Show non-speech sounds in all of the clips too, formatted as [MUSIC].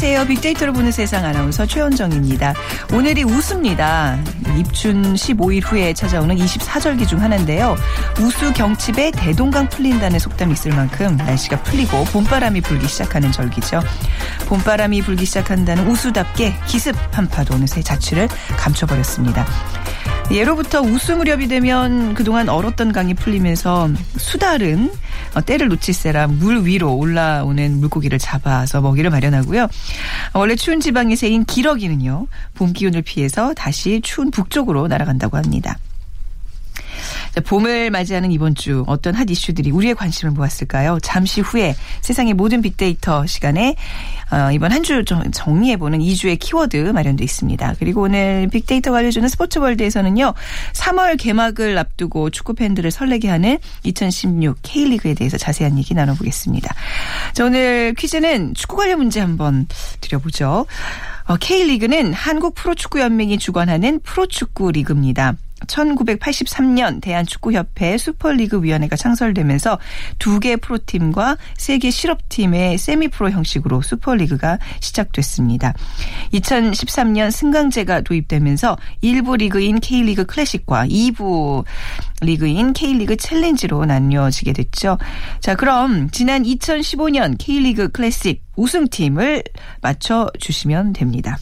안녕하세요. 빅데이터로 보는 세상 아나운서 최원정입니다. 오늘이 우수입니다. 입춘 15일 후에 찾아오는 24절기 중 하나인데요. 우수 경칩에 대동강 풀린다는 속담이 있을 만큼 날씨가 풀리고 봄바람이 불기 시작하는 절기죠. 봄바람이 불기 시작한다는 우수답게 기습 한파도 어느새 자취를 감춰버렸습니다. 예로부터 우수 무렵이 되면 그동안 얼었던 강이 풀리면서 수달은 어, 때를 놓칠세라 물 위로 올라오는 물고기를 잡아서 먹이를 마련하고요. 원래 추운 지방의 새인 기러기는요. 봄 기운을 피해서 다시 추운 북쪽으로 날아간다고 합니다. 봄을 맞이하는 이번 주 어떤 핫 이슈들이 우리의 관심을 모았을까요? 잠시 후에 세상의 모든 빅데이터 시간에 어, 이번 한 주 정리해보는 2주의 키워드 마련돼 있습니다. 그리고 오늘 빅데이터가 알려주는 스포츠월드에서는요. 3월 개막을 앞두고 축구 팬들을 설레게 하는 2016 K리그에 대해서 자세한 얘기 나눠보겠습니다. 자, 오늘 퀴즈는 축구 관련 문제 한번 드려보죠. 어, K리그는 한국 프로축구연맹이 주관하는 프로축구 리그입니다. 1983년 대한축구협회 슈퍼리그 위원회가 창설되면서 두 개 프로팀과 세 개 실업팀의 세미프로 형식으로 슈퍼리그가 시작됐습니다. 2013년 승강제가 도입되면서 1부 리그인 K리그 클래식과 2부 리그인 K리그 챌린지로 나뉘어지게 됐죠. 자, 그럼 지난 2015년 K리그 클래식 우승팀을 맞춰 주시면 됩니다.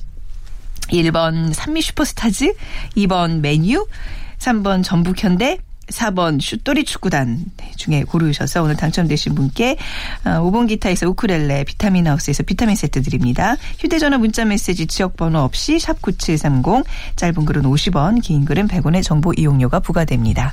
1번 삼미 슈퍼스타즈, 2번 맨유, 3번 전북현대, 4번 슛돌이 축구단 중에 고르셔서 오늘 당첨되신 분께 5번 어, 기타에서 우크렐레 비타민 하우스에서 비타민 세트 드립니다. 휴대전화 문자 메시지 지역번호 없이 샵 9730 짧은 글은 50원 긴 글은 100원의 정보 이용료가 부과됩니다.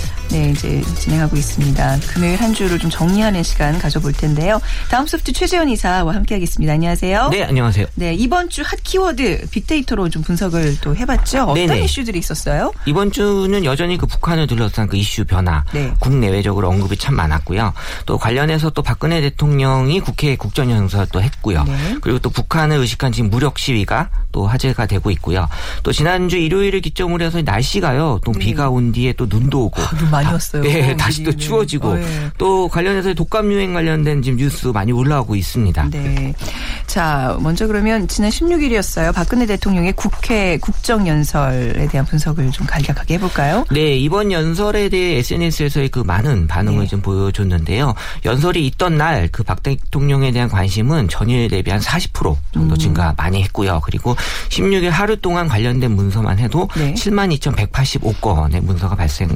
네, 이제 진행하고 있습니다. 금요일 한 주를 좀 정리하는 시간 가져볼 텐데요. 다음 소프트 최재현 이사와 함께하겠습니다. 안녕하세요. 네, 안녕하세요. 네, 이번 주 핫 키워드 빅데이터로 좀 분석을 또 해봤죠. 어떤 네네. 이슈들이 있었어요? 이번 주는 여전히 그 북한을 둘러싼 그 이슈 변화, 네. 국내외적으로 언급이 참 많았고요. 또 관련해서 또 박근혜 대통령이 국회 국정연설 또 했고요. 네. 그리고 또 북한을 의식한 지금 무력 시위가 또 화제가 되고 있고요. 또 지난주 일요일을 기점으로 해서 날씨가요. 또 네. 비가 온 뒤에 또 눈도 오고. 아, 왔어요. 네, 다시 또 추워지고 어, 네. 또 관련해서 독감 유행 관련된 지금 뉴스 많이 올라오고 있습니다. 네. 자, 먼저 그러면 지난 16일이었어요. 박근혜 대통령의 국회 국정 연설에 대한 분석을 좀 간략하게 해볼까요? 네, 이번 연설에 대해 SNS에서의 그 많은 반응을 네. 좀 보여줬는데요. 연설이 있던 날 그 박 대통령에 대한 관심은 전일 대비 한 40% 정도 음. 증가 많이 했고요. 그리고 16일 하루 동안 관련된 문서만 해도 네. 7만 2,185건의 문서가 발생이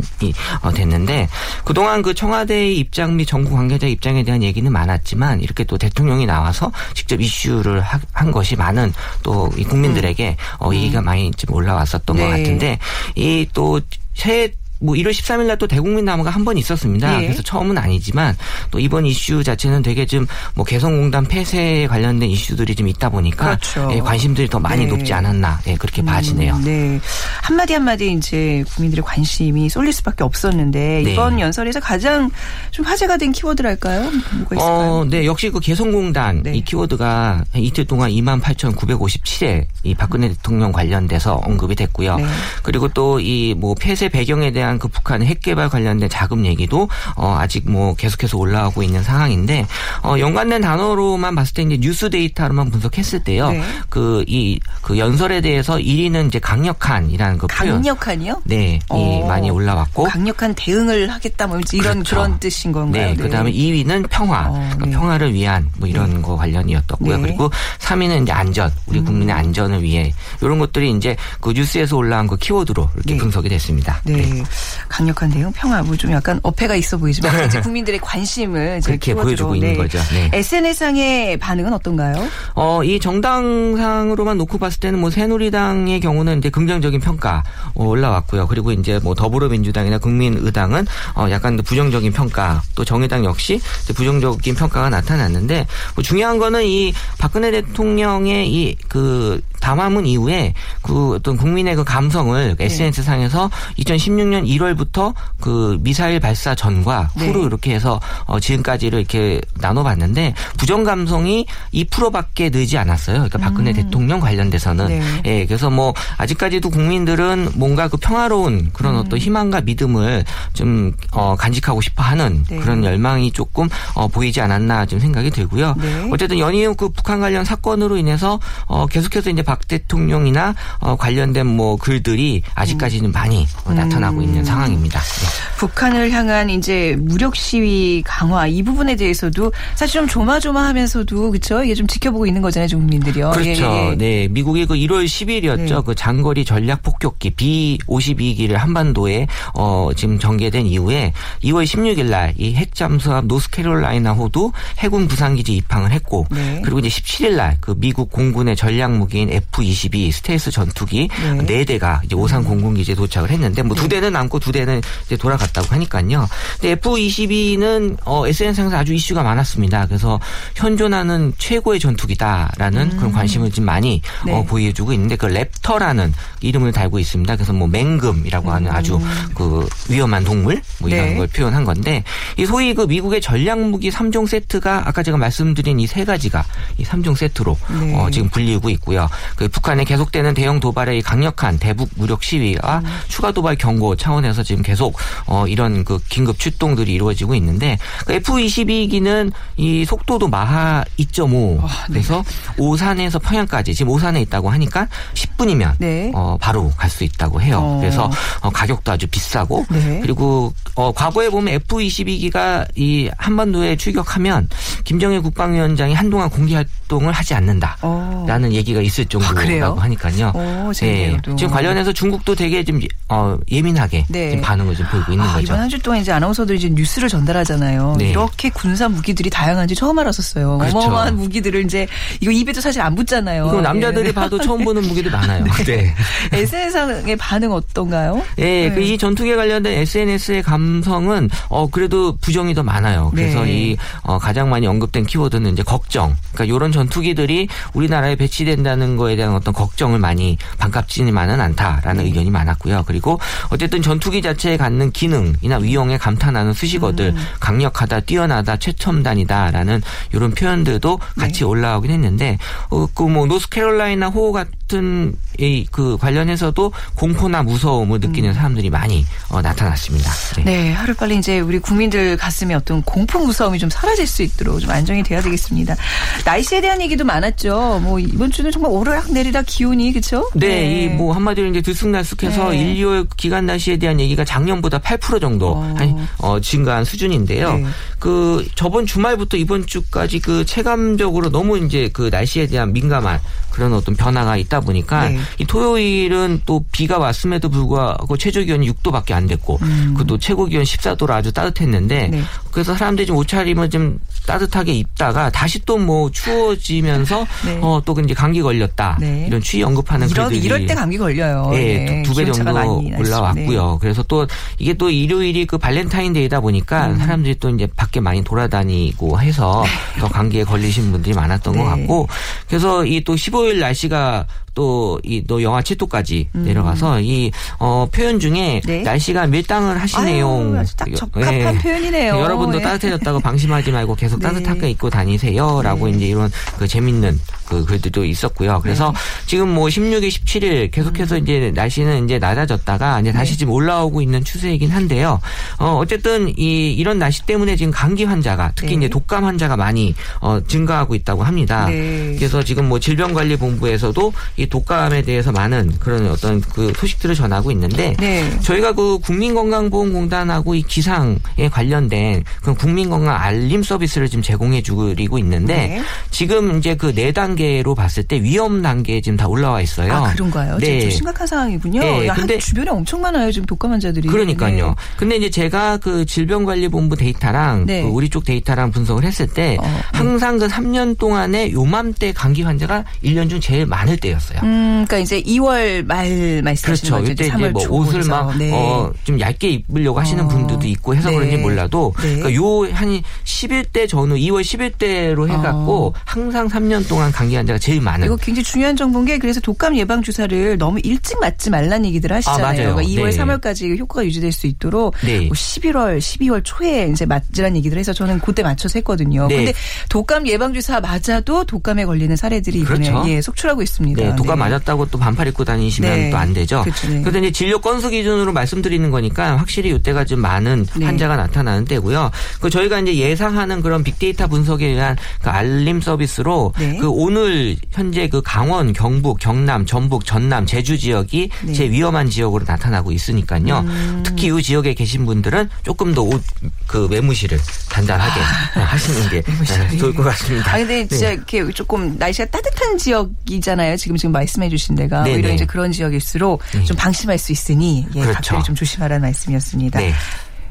어, 됐는데 그동안 그 청와대의 입장 및 정부 관계자 입장에 대한 얘기는 많았지만 이렇게 또 대통령이 나와서 직접 이슈를 한 것이 많은 또 국민들에게 어, 얘기가 음. 많이 좀 올라왔었던 네. 것 같은데 이 또 새 뭐 1월 13일 날 또 대국민 남화가 한 번 있었습니다. 예. 그래서 처음은 아니지만 또 이번 이슈 자체는 되게 좀 뭐 개성공단 폐쇄에 관련된 이슈들이 좀 있다 보니까 그렇죠. 예, 관심들이 더 많이 네. 높지 않았나 예, 그렇게 음, 봐지네요. 네. 한마디 한마디 이제 국민들의 관심이 쏠릴 수밖에 없었는데 네. 이번 연설에서 가장 좀 화제가 된 키워드랄까요? 뭐가 있을까요? 어, 네. 역시 그 개성공단 네. 이 키워드가 이틀 동안 28,957회 이 박근혜 대통령 관련돼서 언급이 됐고요. 네. 그리고 또 이 뭐 폐쇄 배경에 대한 대한 그 북한의 핵 개발 관련된 자금 얘기도 어 아직 뭐 계속해서 올라오고 있는 상황인데 어 연관된 단어로만 봤을 때 이제 뉴스 데이터로만 분석했을 때요. 네. 그이그 그 연설에 대해서 1위는 이제 강력한이라는 그 표현. 강력한이요? 네, 이 어. 많이 올라왔고 강력한 대응을 하겠다 뭐 이런 그렇죠. 그런 뜻인 건가요? 네. 네. 그다음에 2위는 평화. 어, 그러니까 네. 평화를 위한 뭐 이런 네. 거 관련이었었고요. 네. 그리고 3위는 이제 안전. 우리 음. 국민의 안전을 위해 이런 것들이 이제 그 뉴스에서 올라온 그 키워드로 이렇게 네. 분석이 됐습니다. 네. 강력한 대응, 평화, 뭐 좀 약간 어폐가 있어 보이지만 이제 국민들의 관심을 그렇게 보여주고 네. 있는 거죠. 네. SNS상의 반응은 어떤가요? 어, 이 정당상으로만 놓고 봤을 때는 뭐 새누리당의 경우는 이제 긍정적인 평가 어, 올라왔고요. 그리고 이제 뭐 더불어민주당이나 국민의당은 어, 약간 부정적인 평가, 또 정의당 역시 부정적인 평가가 나타났는데 뭐 중요한 거는 이 박근혜 대통령의 이 그 담화문 이후에 그 어떤 국민의 그 감성을 네. SNS 상에서 2016년 1월부터 그 미사일 발사 전과 네. 후로 이렇게 해서 어 지금까지를 이렇게 나눠봤는데 부정 감성이 2%밖에 늘지 않았어요. 그러니까 박근혜 대통령 관련돼서는 음. 네. 예, 그래서 뭐 아직까지도 국민들은 뭔가 그 평화로운 그런 음. 어떤 희망과 믿음을 좀 어, 간직하고 싶어하는 네. 그런 열망이 조금 어, 보이지 않았나 좀 생각이 들고요. 네. 어쨌든 연이은 그 북한 관련 사건으로 인해서 어, 계속해서 이제 박 대통령이나 어, 관련된 뭐 글들이 아직까지는 많이 어, 나타나고 있는 음. 상황입니다. 네. 북한을 향한 이제 무력 시위 강화 이 부분에 대해서도 사실 좀 조마조마하면서도 그렇죠. 이게 좀 지켜보고 있는 거잖아요, 좀 국민들이요. 그렇죠. 예, 예. 네. 미국이 그 1월 10일이었죠. 네. 그 장거리 전략 폭격기 B-52기를 한반도에 어 지금 전개된 이후에 2월 16일 날 이 핵잠수함 노스캐롤라이나 호도 해군 부산기지 입항을 했고 네. 그리고 이제 17일 날 그 미국 공군의 전략 무기인 F-22 스텔스 전투기 네. 네 대가 이제 오산 공군기지에 도착을 했는데 뭐 두 대는 남고 두 대는 이제 돌아갔다고 하니까요. 근데 F-22는 어 SNS상에서 아주 이슈가 많았습니다. 그래서 현존하는 최고의 전투기다라는 그런 관심을 좀 많이 네. 어, 보여주고 있는데 그 랩터라는 이름을 달고 있습니다. 그래서 뭐 맹금이라고 하는 아주 그 위험한 동물 뭐 이런 음. 네. 걸 표현한 건데 이 소위 그 미국의 전략 무기 3종 세트가 아까 제가 말씀드린 이 세 가지가 이 3종 세트로 네. 어, 지금 불리고 있고요. 그 북한의 계속되는 대형 도발의 강력한 대북 무력 시위와 음. 추가 도발 경고 차원 에서 지금 계속 어, 이런 그 긴급 출동들이 이루어지고 있는데 그 F-22기는 이 속도도 마하 2.5 아, 네. 그래서 오산에서 평양까지 지금 오산에 있다고 하니까 10분이면 네. 어, 바로 갈 수 있다고 해요. 어. 그래서 어, 가격도 아주 비싸고 네. 그리고 어, 과거에 보면 F-22기가 이 한반도에 출격하면 김정일 국방위원장이 한동안 공개 활동을 하지 않는다. 어. 라는 얘기가 있을 그래요? 정도라고 하니까요. 오, 예, 재미로. 지금 관련해서 중국도 되게 좀 어, 예민하게 네. 지금 반응을 좀 보이고 있는 아, 거죠. 이번 한 주 동안 이제 아나운서들이 이제 뉴스를 전달하잖아요. 네. 이렇게 군사 무기들이 다양한지 처음 알았었어요. 그렇죠. 어마어마한 무기들을 이제 이거 입에도 사실 안 붙잖아요. 이거 남자들이 예. 봐도 처음 [LAUGHS] 보는 무기도 많아요. 네. [LAUGHS] SNS상의 반응 어떤가요? 예, 그 네. 이 전투기에 관련된 SNS의 감성은 어 그래도 부정이 더 많아요. 그래서 네. 이 어, 가장 많이 언급된 키워드는 이제 걱정. 그러니까 이런 전투기들이 우리나라에 배치된다는 거에 대한 어떤 걱정을 많이 반갑지만은 않다라는 네. 의견이 많았고요. 그리고 어쨌든 전 투기 자체에 갖는 기능이나 위용에 감탄하는 수식어들 음. 강력하다, 뛰어나다, 최첨단이다라는 이런 표현들도 같이 네. 올라오긴 했는데 어, 그뭐 노스캐롤라이나 호 같은 이 그 관련해서도 공포나 무서움을 느끼는 사람들이 많이 어, 나타났습니다. 네. 음. 네, 하루빨리 이제 우리 국민들 가슴에 어떤 공포 무서움이 좀 사라질 수 있도록 좀 안정이 돼야 되겠습니다. 날씨에 대한 얘기도 많았죠. 뭐 이번 주는 정말 오르락 내리락 기온이 그렇죠? 네, 이뭐 한마디로 이제 들쑥날쑥해서 네. 1, 2월 기간 날씨에 대한 얘기가 작년보다 8% 정도 어. 한, 어, 증가한 수준인데요. 네. 그 저번 주말부터 이번 주까지 그 체감적으로 너무 이제 그 날씨에 대한 민감한 그런 어떤 변화가 있다 보니까 네. 이 토요일은 또 비가 왔음에도 불구하고 최저 기온이 6도밖에 안 됐고 그또 최고 기온 14도로 아주 따뜻했는데 음. 네. 그래서 사람들이 좀 옷차림을 좀 따뜻하게 입다가 다시 또 뭐 추워지면서 [LAUGHS] 네. 어또 이제 감기 걸렸다 네. 이런 추위 언급하는 이럴, 글들이 이럴 때 감기 걸려요. 예, 네, 두 배 정도 올라왔고요. 그래서 또 이게 또 일요일이 그 발렌타인데이다 보니까 음. 사람들이 또 이제 밖에 많이 돌아다니고 해서 더 감기에 걸리신 분들이 많았던 네. 것 같고 그래서 이 또 15일 날씨가 또이또 영하 7도까지 내려가서 이 어, 표현 중에 음. 네. 날씨가 밀당을 하시네요. 아유, 딱 적합한 예. 표현이네요. [LAUGHS] 여러분도 예. 따뜻해졌다고 방심하지 말고 계속 네. 따뜻하게 입고 다니세요라고 네. 이제 이런 그 재밌는 그 글들도 있었고요. 그래서 네. 지금 뭐 16일, 17일 계속해서 이제 날씨는 이제 낮아졌다가 이제 다시 네. 지금 올라오고 있는 추세이긴 한데요. 어 어쨌든 이 이런 날씨 때문에 지금 감기 환자가 특히 네. 이제 독감 환자가 많이 어 증가하고 있다고 합니다. 네. 그래서 지금 뭐 질병관리본부에서도 이 독감에 대해서 많은 그런 어떤 그 소식들을 전하고 있는데 네. 저희가 그 국민건강보험공단하고 이 기상에 관련된 그 국민건강 알림 서비스를 지금 제공해 주고 있는데 네. 지금 이제 그 네 단계로 봤을 때 위험 단계에 지금 다 올라와 있어요. 아 그런가요? 네. 좀 심각한 상황이군요. 네, 야, 한 근데- 주변에 엄청 많아요 지금 독감 환자들이. 그러니까요. 네. 근데 이제 제가 그 질병관리본부 데이터랑 네. 그 우리 쪽 데이터랑 분석을 했을 때 어, 네. 항상 그 3년 동안에 요맘때 감기 환자가 1년 1년 중 제일 많을 때였어요. 음, 그러니까 이제 2월 말 말씀하시는 그렇죠. 거죠. 이때 이제 3월 뭐초 옷을 그래서. 막, 네. 어, 좀 얇게 입으려고 하시는 어. 분들도 있고 해서 네. 그런지 몰라도, 네. 그러니까 요, 한 10일대 전후, 2월 10일대로 해갖고, 항상 3년 동안 감기 환자가 제일 많은. 어. 이거 굉장히 중요한 정보인 게 그래서 독감 예방 주사를 너무 일찍 맞지 말라는 얘기들 하시잖아요. 아, 맞아요. 그러니까 2월, 네. 3월까지 효과가 유지될 수 있도록 네. 뭐 11월, 12월 초에 이제 맞으라는 얘기를 해서 저는 그때 맞춰서 했거든요. 네. 근데 독감 예방 주사 맞아도 독감에 걸리는 사례들이 이번에 그렇죠. 예, 속출하고 있습니다. 네, 독감 네. 맞았다고 또 반팔 입고 다니시면 네. 또안 되죠. 그렇죠, 네. 그런데 이제 진료 건수 기준으로 말씀드리는 거니까 확실히 이때가 좀 많은 네. 환자가 나타나는 때고요. 그 저희가 이제 예상하는 그런 빅데이터 분석에 의한 그 알림 서비스로 네. 그 오늘 현재 그 강원, 경북, 경남, 전북, 전남, 제주 지역이 네. 제일 위험한 지역으로 나타나고 있으니까요. 음. 특히 이 지역에 계신 분들은 조금 더 옷그 매무시를 단단하게 하시는 게 [LAUGHS] 네, 좋을 것 같습니다. 아 근데 진짜 네. 이렇게 조금 날씨가 따뜻한 지역이잖아요. 지금 지금 말씀해 주신 데가 네네. 오히려 이제 그런 지역일수록 네. 좀 방심할 수 있으니 예, 그렇죠. 각별히 좀 조심하라는 말씀이었습니다. 네.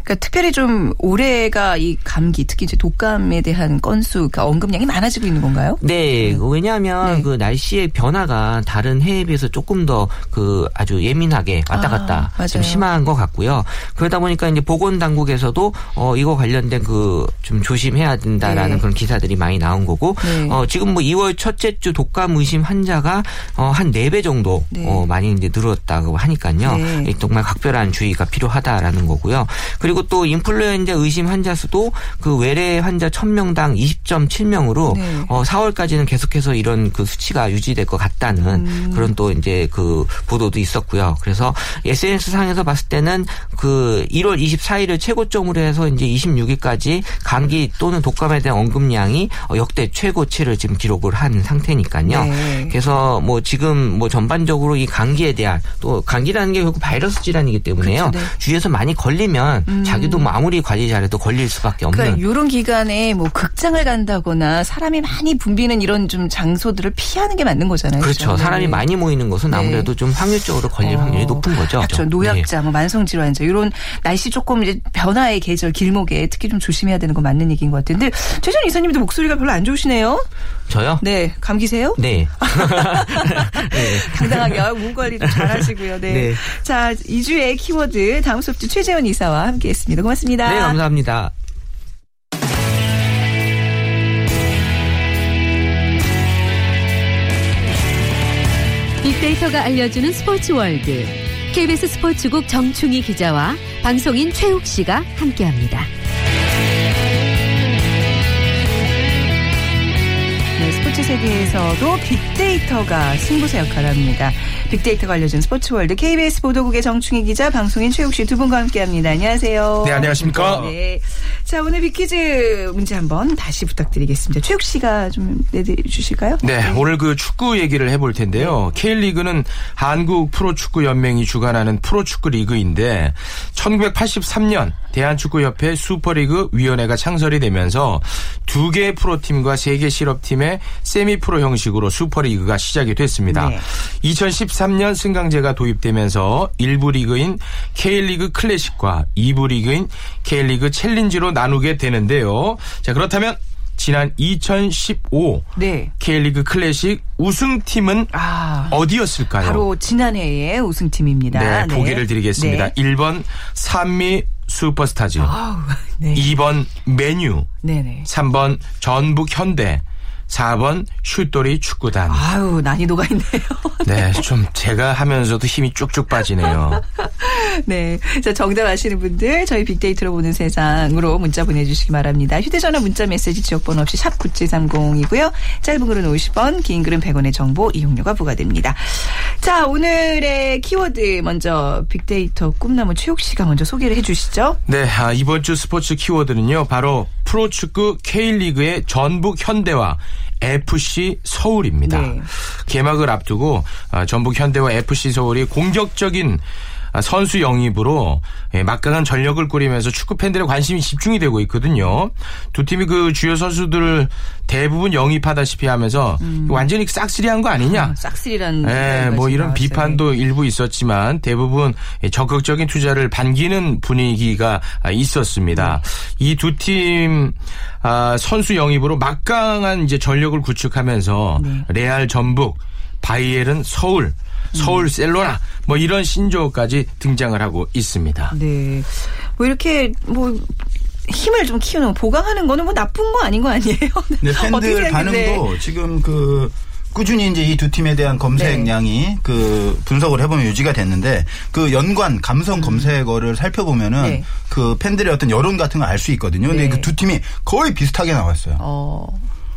그러니까 특별히 좀 올해가 이 감기 특히 이제 독감에 대한 건수 그러니까 언급량이 많아지고 있는 건가요? 네, 그 왜냐하면 네. 그 날씨의 변화가 다른 해에 비해서 조금 더 그 아주 예민하게 왔다 아, 갔다 맞아요. 좀 심한 것 같고요. 그러다 보니까 이제 보건 당국에서도 어 이거 관련된 그 좀 조심해야 된다라는 네. 그런 기사들이 많이 나온 거고 네. 어 지금 뭐 2월 첫째 주 독감 의심 환자가 어한 4배 정도 네. 어 많이 이제 늘었다고 하니까요. 네. 이 정말 각별한 주의가 필요하다라는 거고요. 그리고 또 인플루엔자 의심 환자 수도 그 외래 환자 1000명당 20.7명으로 네. 어 4월까지는 계속해서 이런 그 수치가 유지될 것 같다는 음. 그런 또 이제 그 보도도 있었고요. 그래서 SNS 상에서 봤을 때는 그 1월 24일을 최고점으로 해서 이제 26일까지 감기 또는 독감에 대한 언급량이 어, 역대 최고치를 지금 기록을 한 상태니까요. 네. 그래서 뭐 지금 뭐 전반적으로 이 감기에 대한 또 감기라는 게 결국 바이러스 질환이기 때문에요. 그렇죠, 네. 주위에서 많이 걸리면 자기도 뭐 아무리 관리 잘해도 걸릴 수밖에 없는 그러니까 이런 기간에 뭐 극장을 간다거나 사람이 많이 붐비는 이런 좀 장소들을 피하는 게 맞는 거잖아요. 그렇죠. 사람이 네. 많이 모이는 것은 네. 아무래도 좀 확률적으로 걸릴 어, 확률이 높은 거죠. 그렇죠. 노약자, 뭐 만성질환자 이런 날씨 조금 이제 변화의 계절 길목에 특히 좀 조심해야 되는 거 맞는 얘기인 것 같은데 최전 이사님도 목소리가 별로 안 좋으시네요. 네. 저요? 네, 감기세요? [LAUGHS] 네. 당당하게 아, 몸 관리 좀 잘하시고요. 네. 네. 자, 2주의 키워드 다음 수업주 최재원 이사와 함께 했습니다. 고맙습니다. 네, 감사합니다. 빅데이터가 알려주는 스포츠 월드. KBS 스포츠국 정충희 기자와 방송인 최욱 씨가 함께합니다. 세계에서도 빅데이터가 승부사 역할을 합니다. 빅데이터가 알려준 스포츠월드 KBS 보도국의 정충희 기자, 방송인 최욱 씨 두 분과 함께합니다. 안녕하세요. 네, 안녕하십니까. 네. 자, 오늘 빅퀴즈 문제 한번 다시 부탁드리겠습니다. 최욱 씨가 좀 내주실까요? 네, 오늘 그 축구 얘기를 해볼 텐데요. K리그는 한국 프로축구연맹이 주관하는 프로축구 리그인데 1983년 대한축구협회 슈퍼리그 위원회가 창설이 되면서 두 개의 프로팀과 세 개 실업팀의 세미프로 형식으로 슈퍼리그가 시작이 됐습니다. 네. 2013년 승강제가 도입되면서 1부 리그인 K리그 클래식과 2부 리그인 K리그 챌린지로 나누게 되는데요. 자, 그렇다면 지난 2015 네. K리그 클래식 우승팀은 아. 어디였을까요? 바로 지난해의 우승팀입니다. 네, 보기를 드리겠습니다. 네. 1번 산미 슈퍼스타즈, 아우, 네. 2번 메뉴, 네네. 3번 전북 현대, 4번 슛돌이 축구단. 아유, 난이도가 있네요. 네, 좀 제가 하면서도 힘이 쭉쭉 빠지네요. [LAUGHS] [LAUGHS] 네. 자, 정답 아시는 분들 저희 빅데이터로 보는 세상으로 문자 보내주시기 바랍니다. 휴대전화 문자 메시지 지역번호 없이 샵 9730이고요. 짧은 글은 50원, 긴 글은 100원의 정보 이용료가 부과됩니다. 자, 오늘의 키워드 먼저 빅데이터 꿈나무 최욱 씨가 먼저 소개를 해 주시죠. 네, 아, 이번 주 스포츠 키워드는요, 바로 프로축구 K리그의 전북 현대와 FC 서울입니다. 네. 개막을 앞두고 아, 전북 현대와 FC 서울이 공격적인 아, 선수 영입으로 예, 막강한 전력을 꾸리면서 축구 팬들의 관심이 집중이 되고 있거든요. 두 팀이 그 주요 선수들을 대부분 영입하다시피 하면서 완전히 싹쓸이한 거 아니냐? 음. 싹쓸이란 예, 뭐 이런 비판도 일부 있었지만 대부분 적극적인 투자를 반기는 분위기가 있었습니다. 이두팀 아, 선수 영입으로 막강한 이제 전력을 구축하면서 네. 레알 전북, 바이에른 서울, 서울 셀로나 뭐 이런 신조어까지 등장을 하고 있습니다. 네. 뭐 이렇게 뭐 힘을 좀 키우는 보강하는 거는 뭐 나쁜 거 아닌 거 아니에요? [LAUGHS] 네, 팬들? 반응도 지금 그 꾸준히 이제 이 두 팀에 대한 검색량이 그 분석을 해보면 유지가 됐는데 그 연관 감성 검색어를 살펴보면은 음. 네. 그 팬들의 어떤 여론 같은 걸 알 수 있거든요. 근데 네. 그두 팀이 거의 비슷하게 나왔어요. 어.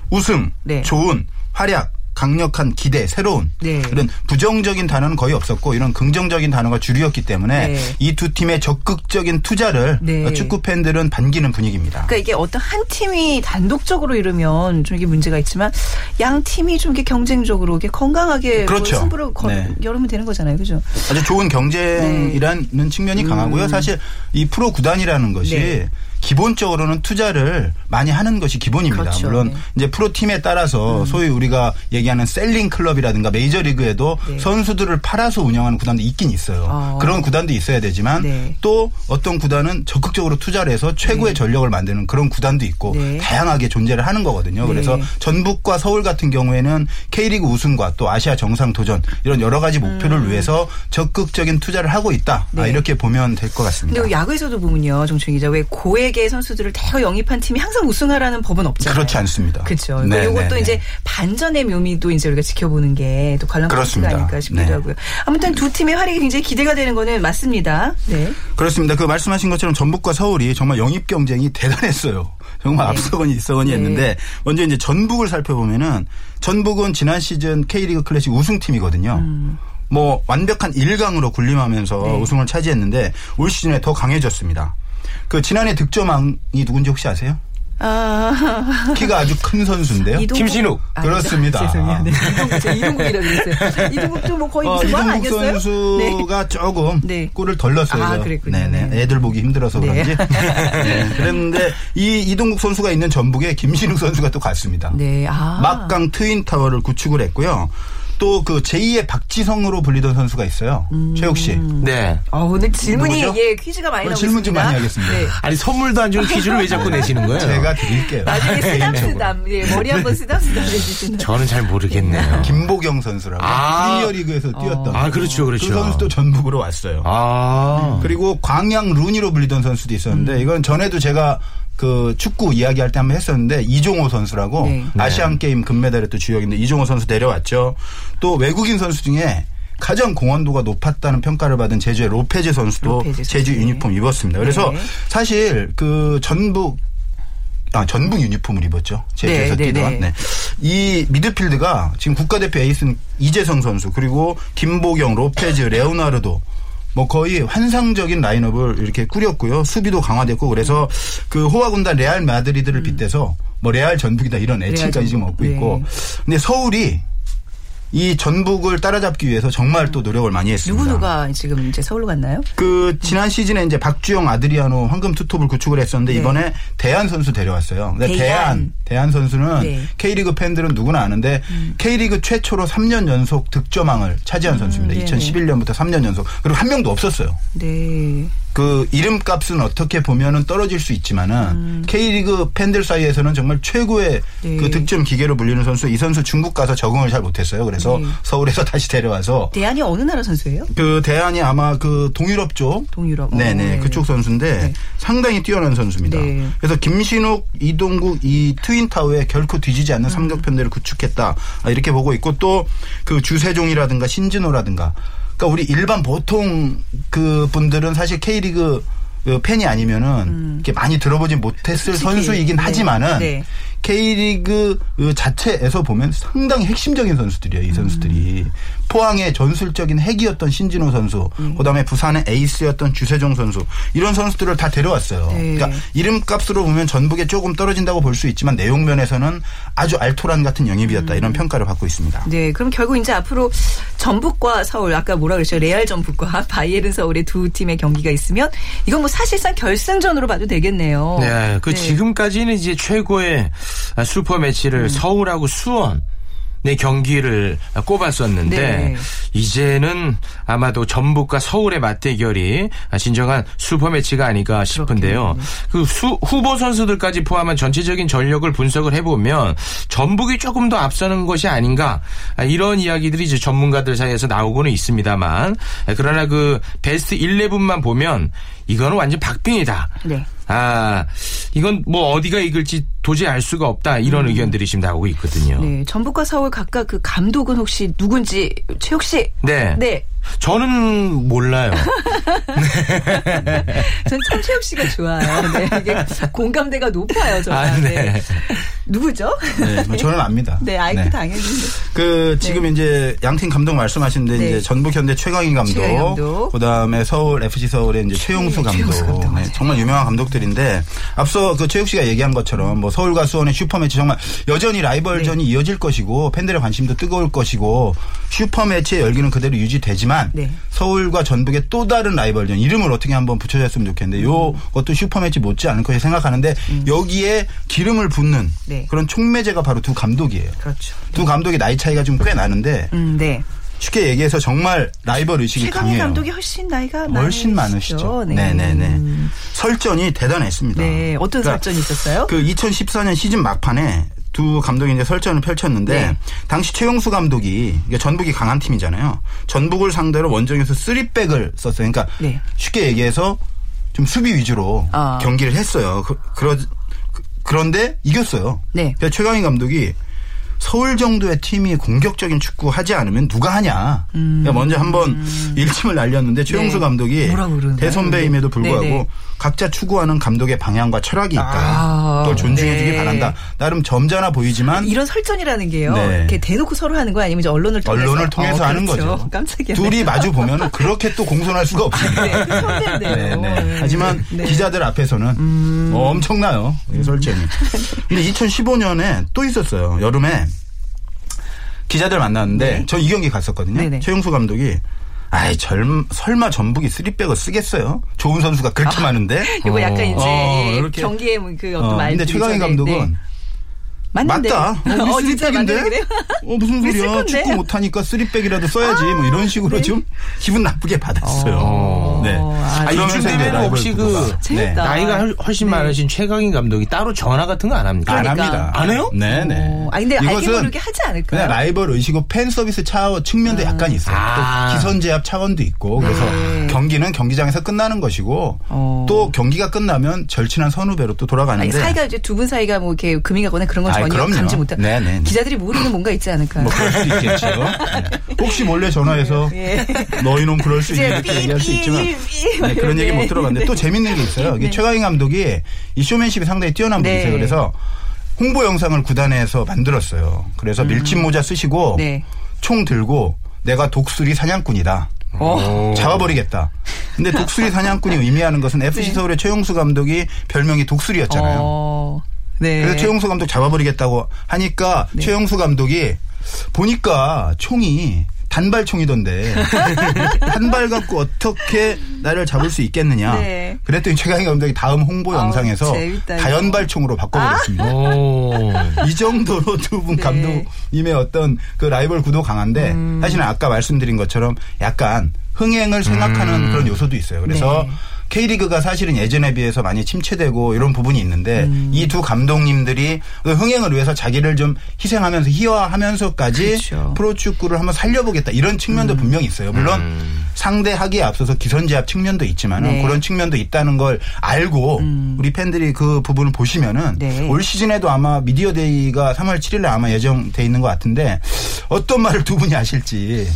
우승, 네. 좋은, 활약, 강력한 기대, 새로운 네. 이런 부정적인 단어는 거의 없었고 이런 긍정적인 단어가 주류였기 때문에 네. 이두 팀의 적극적인 투자를 네. 축구 팬들은 반기는 분위기입니다. 그러니까 이게 어떤 한 팀이 단독적으로 이러면 좀 이게 문제가 있지만 양 팀이 좀 이렇게 경쟁적으로 이렇게 건강하게 그렇죠. 뭐 승부를 걸, 네. 열으면 되는 거잖아요, 그죠? 아주 좋은 경쟁이라는 측면이 음. 강하고요. 사실 이 프로 구단이라는 것이 네. 기본적으로는 투자를 많이 하는 것이 기본입니다. 그렇죠. 물론 네. 음. 이제 프로 팀에 따라서 소위 우리가 얘기하는 selling club이라든가 메이저 리그에도 네. 선수들을 팔아서 운영하는 구단도 있긴 있어요. 어. 그런 구단도 있어야 되지만 네. 또 어떤 구단은 적극적으로 투자를 해서 최고의 전력을 만드는 그런 구단도 있고 네. 다양하게 존재를 하는 거거든요. 네. 그래서 전북과 서울 같은 경우에는 K리그 우승과 또 아시아 정상 도전 이런 여러 가지 목표를 위해서 적극적인 투자를 하고 있다. 음. 네. 아, 이렇게 보면 될 것 같습니다. 근데 야구에서도 보면요, 정충 기자, 왜 고액 의 선수들을 대거 영입한 팀이 항상 우승하라는 법은 없잖아요. 그렇지 않습니다. 그렇죠. 네, 이것도 네, 이제 네. 반전의 묘미도 이제 우리가 지켜보는 게 또 관람 포인트가. 아닐까 싶기도 네. 하고요. 아무튼 두 팀의 활약이 굉장히 기대가 되는 거는 맞습니다. 네. 그렇습니다. 그 말씀하신 것처럼 전북과 서울이 정말 영입 경쟁이 대단했어요. 정말 네. 앞서거니 뒤서거니 네. 했는데 먼저 이제 전북을 살펴보면은 전북은 지난 시즌 K리그 클래식 우승팀이거든요. 뭐 완벽한 1강으로 군림하면서 음. 네. 우승을 차지했는데 올 시즌에 더 강해졌습니다. 그 지난해 득점왕이 누군지 혹시 아세요? 아, 키가 아주 큰 선수인데요. 이동국. 김신욱. 아, 그렇습니다. 죄송해요. 네. 이동국, 이동국이라고 그랬어요. [LAUGHS] 이동국도 뭐 거의 어, 무슨 말 이동국 아니었어요? 선수가 조금 네. 골을 덜 넣었어요. 아, 그랬군요. 네네. 네. 애들 보기 힘들어서 네. 그런지. [LAUGHS] 네. 그랬는데 이 이동국 선수가 있는 전북에 김신욱 선수가 또 갔습니다. 네. 아. 막강 트윈 타워를 구축을 했고요. 또 그 제2의 박지성으로 불리던 선수가 있어요. 음. 최욱 씨. 네. 어, 오늘 질문이 누구죠? 예 퀴즈가 많이 오늘 나오고 질문 좀 있습니다. 많이 하겠습니다. 네. 아니 선물도 안 주는 퀴즈를 왜 자꾸 내시는 거예요? 제가 드릴게요. 나중에 쓰담쓰담 예, 머리 한번 쓰담쓰담 해주시는. 저는 잘 모르겠네요. 김보경 선수라고 아. 프리미어리그에서 뛰었던 아 그렇죠, 그렇죠. 그 선수도 전북으로 왔어요. 아. 그리고 광양 룬이로 불리던 선수도 있었는데 음. 이건 전에도 제가 그 축구 이야기할 때 한번 했었는데 이종호 선수라고 네. 아시안 게임 금메달의 또 주역인데 이종호 선수 내려왔죠. 또 외국인 선수 중에 가장 공헌도가 높았다는 평가를 받은 제주의 로페즈 선수도 로페즈 선수. 제주 유니폼 입었습니다. 그래서 네. 사실 그 전북 아, 전북 유니폼을 입었죠. 제주에서 네, 네, 뛰던. 네. 네. 이 미드필드가 지금 국가대표 에이스는 이재성 선수 그리고 김보경, 로페즈, 레오나르도 뭐 거의 환상적인 라인업을 이렇게 꾸렸고요. 수비도 강화됐고 그래서 그 호화 군단 레알 마드리드를 빗대서 뭐 레알 전북이다 이런 애칭까지 지금 얻고 네. 있고. 근데 서울이 이 전북을 따라잡기 위해서 정말 또 노력을 많이 했습니다. 누구 누가 지금 이제 서울로 갔나요? 그 지난 시즌에 이제 박주영 아드리아노 황금 투톱을 구축을 했었는데 네. 이번에 대한 선수 데려왔어요. 근데 대한. 대한 대한 선수는 네. 음. K리그 팬들은 누구나 아는데 K리그 최초로 3년 연속 득점왕을 차지한 선수입니다. 네네. 2011년부터 3년 연속. 그리고 한 명도 없었어요. 네. 그 이름값은 어떻게 보면은 떨어질 수 있지만은 K리그 팬들 사이에서는 정말 최고의 음. 네. 그 득점 기계로 불리는 선수. 이 선수 중국 가서 적응을 잘 못했어요. 그래서 네. 서울에서 [LAUGHS] 다시 데려와서 대안이 어느 나라 선수예요? 그 대안이 아마 그 동유럽 쪽 동유럽. 어, 네네 네. 그쪽 선수인데 네. 상당히 뛰어난 선수입니다. 네. 그래서 김신욱, 이동국 이 트윈 타워에 결코 뒤지지 음. 않는 삼각편대를 구축했다 아, 이렇게 보고 있고 또 그 주세종이라든가 신진호라든가 그러니까 우리 일반 보통 그 분들은 사실 K리그 그 팬이 아니면은 이렇게 많이 들어보지 못했을 음. 솔직히, 선수이긴 네. 하지만은 네. K리그 그 자체에서 보면 상당히 핵심적인 선수들이에요. 이 선수들이 포항의 전술적인 핵이었던 신진호 선수, 그다음에 부산의 에이스였던 주세종 선수 이런 선수들을 다 데려왔어요. 네. 그러니까 이름값으로 보면 전북에 조금 떨어진다고 볼 수 있지만 내용 면에서는 아주 알토란 같은 영입이었다 이런 평가를 받고 있습니다. 네, 그럼 결국 이제 앞으로 전북과 서울 아까 뭐라 그랬죠? 레알 전북과 [LAUGHS] 바이에른 서울의 두 팀의 경기가 있으면 이건 뭐 사실상 결승전으로 봐도 되겠네요. 네, 그 네. 지금까지는 이제 최고의 슈퍼 매치를 음. 서울하고 수원 의 경기를 꼽았었는데 네. 이제는 아마도 전북과 서울의 맞대결이 진정한 슈퍼 매치가 아닐까 싶은데요. 그 수- 후보 선수들까지 포함한 전체적인 전력을 분석을 해보면 전북이 조금 더 앞서는 것이 아닌가 아, 이런 이야기들이 이제 전문가들 사이에서 나오고는 있습니다만 그러나 그 베스트 11만 보면 이거는 완전 박빙이다. 네. 아, 이건 뭐 어디가 이길지 도저히 알 수가 없다. 이런 의견들이 지금 나오고 있거든요. 음. 네, 전북과 서울 각각 그 감독은 혹시 누군지 최욱 씨. 네. 네. 저는 몰라요. 전 참 최욱 씨가 좋아요. 네. 이게 공감대가 높아요, 저는. 아, 네. 누구죠? 네, 뭐 저는 압니다. 네, 아이크 네. 당연히. 그 지금 이제 양팀 감독 말씀하시는데 네. 이제 전북 현대 최강희 감독, 감독. 그다음에 서울 FC 서울의 이제 최용수 감독, 최용수 감독, 네. 정말 유명한 감독들인데 앞서 그 최욱 씨가 얘기한 것처럼 뭐 서울과 수원의 슈퍼매치 정말 여전히 라이벌전이 네. 이어질 것이고 팬들의 관심도 뜨거울 것이고 슈퍼매치의 열기는 그대로 유지되지만 네. 서울과 전북의 또 다른 라이벌전 이름을 어떻게 한번 붙여줬으면 좋겠는데 요것도 슈퍼매치 못지 않을 것이 생각하는데 여기에 기름을 붓는 음. 네. 그런 촉매제가 바로 두 감독이에요. 그렇죠. 두 감독의 나이 차이가 좀 꽤 나는데 음, 네. 쉽게 얘기해서 정말 라이벌 의식이 강해요. 감독이 훨씬 나이가 훨씬 많으시죠. 네, 네, 네. 설전이 대단했습니다. 네, 어떤 그러니까 설전이 있었어요? 그 2014년 시즌 막판에 두 감독이 이제 설전을 펼쳤는데 네. 당시 최용수 감독이 이게 전북이 강한 팀이잖아요. 전북을 상대로 원정에서 쓰리백을 썼어요. 그러니까 네. 쉽게 얘기해서 좀 수비 위주로 아. 경기를 했어요. 그, 그러, 그런데 이겼어요. 네. 그래서 최강희 감독이 서울 정도의 팀이 공격적인 축구 하지 않으면 누가 하냐. 그러니까 먼저 한번 일침을 날렸는데 최용수 네. 감독이 그러나요? 대선배임에도 불구하고 네, 네. 각자 추구하는 감독의 방향과 철학이 있다. 아, 또 존중해주기 네. 바란다. 나름 점잖아 보이지만 이런 설전이라는 게요. 네. 이렇게 대놓고 서로 하는 거 아니면 이제 언론을 통해서 언론을 통해서 어, 하는 그렇죠. 거죠. 깜짝이야. 둘이 마주 보면 그렇게 또 공손할 수가 없습니다. 네, 선배인데요. 네, 네. 네. 하지만 네. 음. 기자들 앞에서는 어, 엄청나요. 이 설전이. 근데 2015년에 또 있었어요. 여름에 기자들 만났는데 네. 저이 경기 갔었거든요. 최용수 감독이 아이 젊 설마 전북이 쓰리백을 쓰겠어요? 좋은 선수가 그렇게 많은데. [LAUGHS] 이거 약간 이제 어, 예, 이렇게. 경기의 그 어떤 어, 말들 근데 최강희 감독은 맞는데. 맞다. 어, 어, 진짜? 맞는데 그래요? 어, 무슨 소리야. 축구 못하니까 쓰리백이라도 써야지. 뭐 이런 식으로 네. 좀 기분 나쁘게 받았어요. 어. 네. 아, 아, 그러면서 이쯤 되면 혹시. 그 네. 재밌다. 나이가 훨- 훨씬 네. 많으신 최강희 감독이 따로 전화 같은 거 안 합니까? 안 그러니까. 합니다. 안 해요? 네네. 어, 아 근데 알게 모르게 하지 않을까요? 그냥 라이벌 의식이고 팬 서비스 차원 측면도 약간 있어요. 아. 또 기선 제압 차원도 있고 그래서 네. 경기는 경기장에서 끝나는 것이고 어. 또 경기가 끝나면 절친한 선후배로 또 아니, 돌아가는데 사이가 이제 두 분 사이가 뭐 이렇게 금이 가거나 그런 건 전혀 그럼요. 감지 못한. 네네. 기자들이 모르는 뭔가 있지 않을까요? 뭐 그럴 수도 있겠죠. [LAUGHS] 네. 혹시 몰래 전화해서 예. 너희놈 그럴 수 이렇게 얘기할 수 삐, 있지만 네, 그런 얘기 네. 못 들어봤는데 또 재밌는 게 있어요. 네. 최강희 감독이 이 쇼맨십이 상당히 뛰어난 네. 분이세요. 그래서 홍보 영상을 구단에서 만들었어요. 그래서 밀짚 모자 쓰시고 음. 네. 총 들고 내가 독수리 사냥꾼이다. 어. 잡아버리겠다. 근데 독수리 사냥꾼이 의미하는 것은 FC 네. 서울의 최용수 감독이 별명이 독수리였잖아요. 어. 네. 그래서 최용수 감독 잡아버리겠다고 하니까 최용수 감독이 보니까 총이 단발총이던데 [LAUGHS] 한발 갖고 어떻게 나를 잡을 수 있겠느냐. 네. 그랬더니 최강희 감독이 다음 홍보 아우, 영상에서 재밌다. 다연발총으로 바꿔버렸습니다. 오. 이 정도로 두분 네. 감독님의 어떤 그 라이벌 구도 강한데 음. 사실은 아까 말씀드린 것처럼 약간 흥행을 생각하는 그런 요소도 있어요. 그래서 네. K리그가 사실은 예전에 비해서 많이 침체되고 이런 부분이 있는데 음. 이 두 감독님들이 그 흥행을 위해서 자기를 좀 희생하면서 희화하면서까지 그렇죠. 음. 프로축구를 한번 살려보겠다 이런 측면도 분명히 있어요. 물론 상대하기에 앞서서 기선제압 측면도 있지만은 네. 음. 그런 측면도 있다는 걸 알고 우리 팬들이 그 부분을 보시면은 네. 올 시즌에도 아마 미디어 데이가 3월 7일에 아마 예정돼 있는 것 같은데 어떤 말을 두 분이 하실지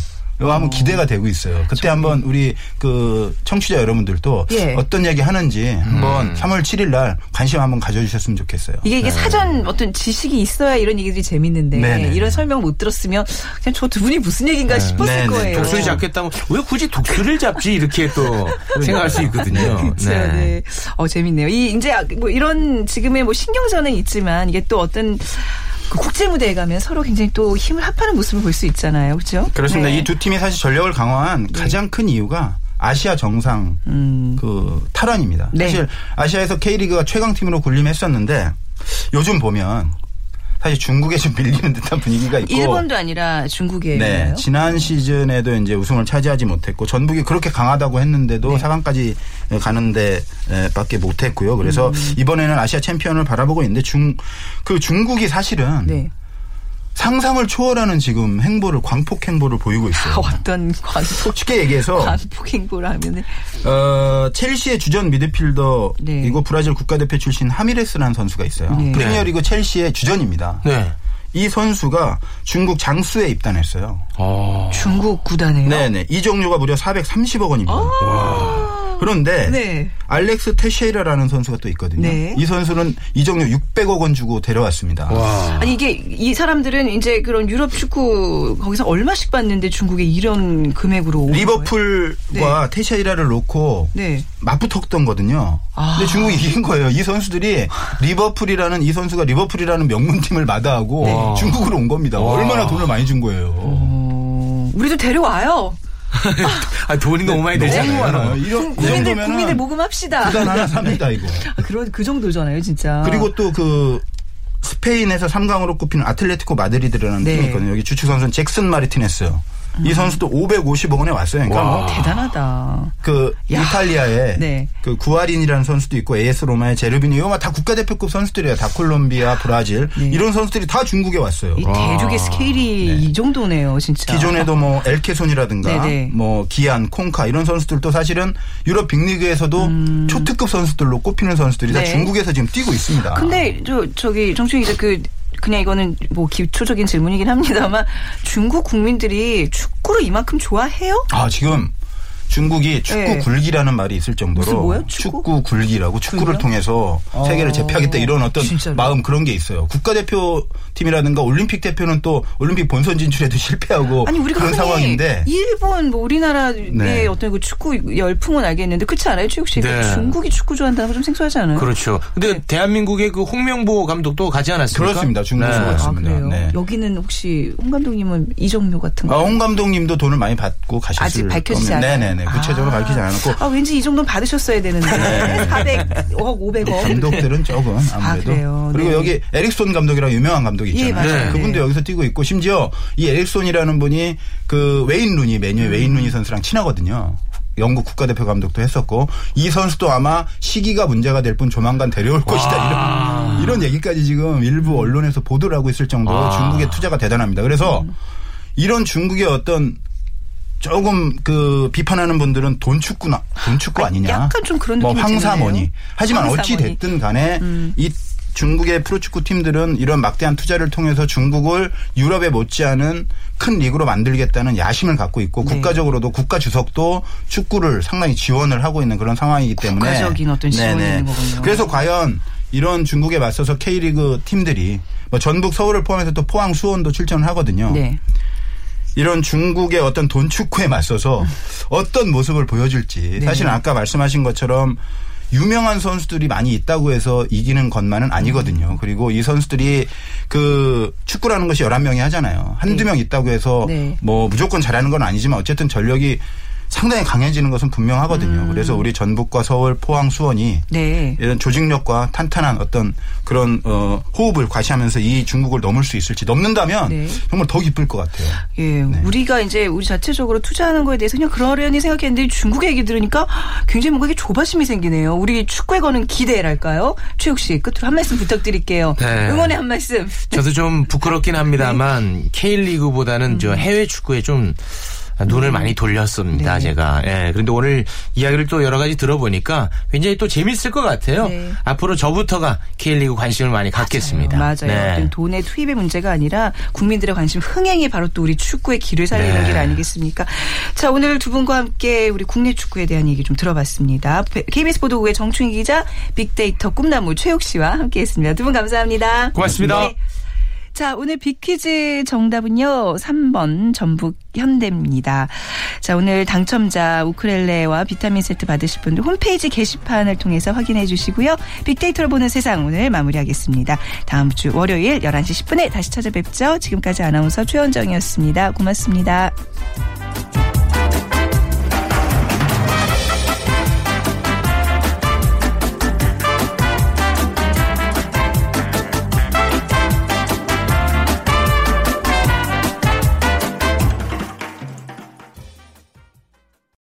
이거 한번 기대가 되고 있어요. 그때 한번 우리 그 청취자 여러분들도 예. 어떤 얘기 하는지 한번 3월 7일 날 관심 한번 가져주셨으면 좋겠어요. 이게 이게 사전 어떤 지식이 있어야 이런 얘기들이 재밌는데 네네. 이런 설명 못 들었으면 그냥 저 두 분이 무슨 얘기인가 싶었을 네네. 거예요. 독수리 잡겠다면 왜 굳이 독수리를 잡지 이렇게 또 [LAUGHS] 생각할 수 있거든요. [LAUGHS] 그렇죠. 네. 어 재밌네요. 이 이제 뭐 이런 지금의 뭐 신경전은 있지만 이게 또 어떤 그 국제 무대에 가면 서로 굉장히 또 힘을 합하는 모습을 볼 수 있잖아요. 그렇죠? 그렇습니다. 네. 이두 팀이 사실 전력을 강화한 가장 큰 이유가 아시아 정상 그 탈환입니다. 네. 사실 아시아에서 K리그가 최강 팀으로 군림했었는데 요즘 보면 사실 중국에 좀 밀리는 듯한 분위기가 있고 일본도 아니라 중국이에요. 네, 지난 시즌에도 이제 우승을 차지하지 못했고 전북이 그렇게 강하다고 했는데도 네. 4강까지 가는데 밖에 못했고요. 그래서 음. 이번에는 아시아 챔피언을 바라보고 있는데 중 그 중국이 사실은 네. 상상을 초월하는 지금 행보를 광폭 행보를 보이고 있어요. [LAUGHS] 어떤 광폭 쉽게 얘기해서 광폭 행보를 하면은 어, 첼시의 주전 미드필더 네. 이거 브라질 국가대표 출신 하미레스라는 선수가 있어요. 네. 프리미어리그 첼시의 주전입니다. 네. 이 선수가 중국 장수에 입단했어요. 어. 중국 구단이에요. 네네. 이적료가 무려 430억 원입니다. 그런데 네. 알렉스 테쉐이라라는 선수가 또 있거든요. 네. 이 선수는 이적료 600억 원 주고 데려왔습니다. 아니 이게 이 사람들은 이제 그런 유럽 축구 거기서 얼마씩 받는데 중국에 이런 금액으로? 리버풀과 테쉐이라를 놓고 네. 맞붙었던 거든요. 아. 근데 중국이 이긴 거예요. 이 선수들이 리버풀이라는 이 선수가 리버풀이라는 명문팀을 마다하고 네. 중국으로 온 겁니다. 얼마나 돈을 많이 준 거예요. 어, 우리도 데려와요. [LAUGHS] 아, 돈이 너무 많이 너무 되잖아요. 많아요. 이런 이 국민들 정도면은 국민들 모금합시다. 구단 하나 삽니다 이거. 아, 그런 그 정도잖아요, 진짜. 그리고 또 그 스페인에서 3강으로 꼽히는 아틀레티코 마드리드라는 네. 팀이 있거든요. 여기 주축 선수는 잭슨 마르티네스. 이 선수도 550억 원에 왔어요. 그러니까 뭐 대단하다. 그 야. 이탈리아에 네. 그 구아린이라는 선수도 있고 AS 로마의 제르비니 이거 다 국가대표급 선수들이에요. 다 콜롬비아, 브라질 네. 이런 선수들이 다 중국에 왔어요. 이 대륙의 스케일이 이 정도네요, 진짜. 기존에도 뭐 엘케손이라든가 네네. 뭐 기안, 콩카 이런 선수들도 사실은 유럽 빅리그에서도 초특급 선수들로 꼽히는 선수들이 다 음. 네. 중국에서 지금 뛰고 있습니다. 근데 저 저기 정충 기자 그 그냥 이거는 뭐 기초적인 질문이긴 합니다만 중국 국민들이 축구를 이만큼 좋아해요? 아 지금 중국이 축구 네. 굴기라는 말이 있을 정도로? 축구? 축구 굴기라고 축구를 굴기요? 통해서 어. 세계를 제패하겠다 이런 어떤 진짜로? 마음 그런 게 있어요. 국가대표 팀이라든가 올림픽 대표는 또 올림픽 본선 진출에도 [LAUGHS] 실패하고 아니 우리가 그런 흔히 상황인데 일본 뭐 우리나라의 네. 어떤 그 축구 열풍은 알겠는데 그렇지 않아요, 최욱 씨? 네. 중국이 축구 좋아한다는 거좀 생소하지 않아요? 그렇죠. 근데 네. 대한민국의 그 홍명보 감독도 가지 않았습니까? 그렇습니다. 중국 네. 선수 아. 그래요? 네. 여기는 혹시 홍 감독님은 이정료 같은 거? 아, 홍 감독님도 돈을 많이 받고 가셨을 아직 밝혀지지 않아요? 네네네. 구체적으로 아. 밝히지 않았고 아 왠지 이 정도는 받으셨어야 되는데 400억, 500억. 감독들은 조금 아무래도 그래요? 그리고 네. 여기 에릭손 감독이라고 유명한 감독이 예, 있잖아요. 그분도 네. 여기서 뛰고 있고 심지어 이 에릭손이라는 분이 그 웨인 루니 메뉴의 음. 웨인 루니 선수랑 친하거든요. 영국 국가대표 감독도 했었고 이 선수도 아마 시기가 문제가 될 뿐 조만간 데려올 것이다 이런 이런 얘기까지 지금 일부 언론에서 보도를 하고 있을 정도로 아. 중국의 투자가 대단합니다. 그래서 이런 중국의 어떤 조금 그 비판하는 분들은 돈 축구나 돈 축구 아, 아니냐. 약간 좀 그런 뭐 느낌이 황사머니. 드네요. 하지만 어찌 황사머니. 음. 됐든 간에 이 중국의 프로축구 팀들은 이런 막대한 투자를 통해서 중국을 유럽에 못지않은 큰 리그로 만들겠다는 야심을 갖고 있고 네. 국가적으로도 국가 주석도 축구를 상당히 지원을 하고 있는 그런 상황이기 때문에 국가적인 어떤 지원이 네네. 있는 거군요. 그래서 과연 이런 중국에 맞서서 K리그 팀들이 뭐 전북 서울을 포함해서 또 포항 수원도 출전을 하거든요. 네. 이런 중국의 어떤 돈 축구에 맞서서 어떤 모습을 보여줄지 네. 사실 은 아까 말씀하신 것처럼 유명한 선수들이 많이 있다고 해서 이기는 것만은 아니거든요. 그리고 이 선수들이 그 축구라는 것이 11명이 하잖아요. 한두 명 있다고 해서 네. 뭐 무조건 잘하는 건 아니지만 어쨌든 전력이 상당히 강해지는 것은 분명하거든요. 그래서 우리 전북과 서울, 포항, 수원이 네. 이런 조직력과 탄탄한 어떤 그런 어 호흡을 과시하면서 이 중국을 넘을 수 있을지 넘는다면 네. 정말 더 기쁠 것 같아요. 예, 우리가 이제 우리 자체적으로 투자하는 거에 대해서 그냥 그러려니 생각했는데 중국 얘기 들으니까 굉장히 뭔가 이게 조바심이 생기네요. 우리 축구에 거는 기대랄까요? 최욱 씨 끝으로 한 말씀 부탁드릴게요. 네. 응원의 한 말씀. 저도 좀 부끄럽긴 합니다만 K리그보다는 저 해외 축구에 좀 눈을 많이 돌렸습니다, 네. 제가. 예. 그런데 오늘 이야기를 또 여러 가지 들어보니까 굉장히 또 재밌을 것 같아요. 네. 앞으로 저부터가 K리그 관심을 많이 갖겠습니다. 맞아요. 네. 돈의 투입의 문제가 아니라 국민들의 관심 흥행이 바로 또 우리 축구의 길을 살리는 네. 길 아니겠습니까? 자, 오늘 두 분과 함께 우리 국내 축구에 대한 얘기 좀 들어봤습니다. KBS 보도국의 정충희 기자, 빅데이터 꿈나무 최욱 씨와 함께 했습니다. 두 분 감사합니다. 고맙습니다. 네. 자, 오늘 빅퀴즈 정답은요. 3번 전북 현대입니다. 자, 오늘 당첨자 우크렐레와 비타민 세트 받으실 분들 홈페이지 게시판을 통해서 확인해 주시고요. 빅데이터로 보는 세상 오늘 마무리하겠습니다. 다음 주 월요일 11시 10분에 다시 찾아뵙죠. 지금까지 아나운서 최원정이었습니다. 고맙습니다.